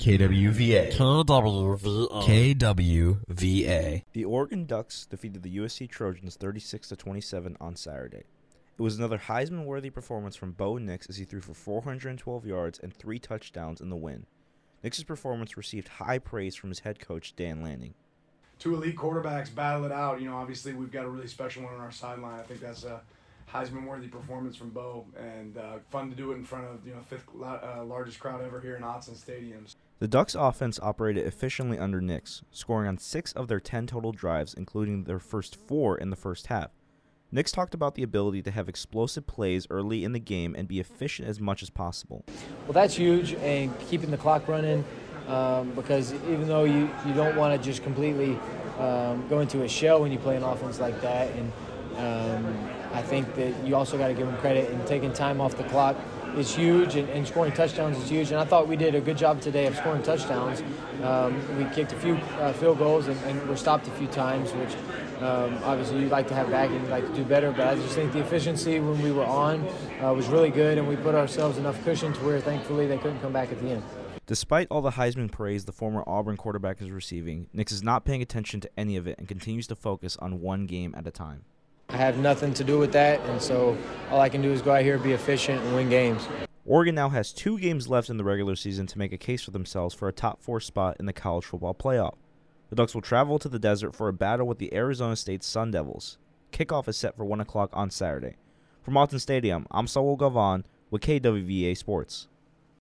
KWVA. KWVA. KWVA. The Oregon Ducks defeated the USC Trojans 36 to 27 on Saturday. It was another Heisman-worthy performance from Bo Nix as he threw for 412 yards and three touchdowns in the win. Nix's performance received high praise from his head coach Dan Lanning. two elite quarterbacks battle it out. You know, obviously we've got a really special one on our sideline. I think that's a Heisman-worthy performance from Bo, and uh, fun to do it in front of you know fifth uh, largest crowd ever here in Autzen Stadiums. The Ducks' offense operated efficiently under Nix, scoring on six of their 10 total drives, including their first four in the first half. Nix talked about the ability to have explosive plays early in the game and be efficient as much as possible. Well, that's huge, and keeping the clock running um, because even though you, you don't want to just completely um, go into a shell when you play an offense like that, and um, I think that you also got to give them credit and taking time off the clock is huge, and, and scoring touchdowns is huge. And I thought we did a good job today of scoring touchdowns. Um, we kicked a few uh, field goals and, and were stopped a few times, which um, obviously you'd like to have back and you'd like to do better. But I just think the efficiency when we were on uh, was really good, and we put ourselves enough cushion to where thankfully they couldn't come back at the end. Despite all the Heisman praise the former Auburn quarterback is receiving, Nix is not paying attention to any of it and continues to focus on one game at a time. Have nothing to do with that, and so all I can do is go out here, be efficient, and win games. Oregon now has two games left in the regular season to make a case for themselves for a top four spot in the college football playoff. The Ducks will travel to the desert for a battle with the Arizona State Sun Devils. Kickoff is set for 1 o'clock on Saturday. From Autzen Stadium, I'm Saul Gavan with KWVA Sports.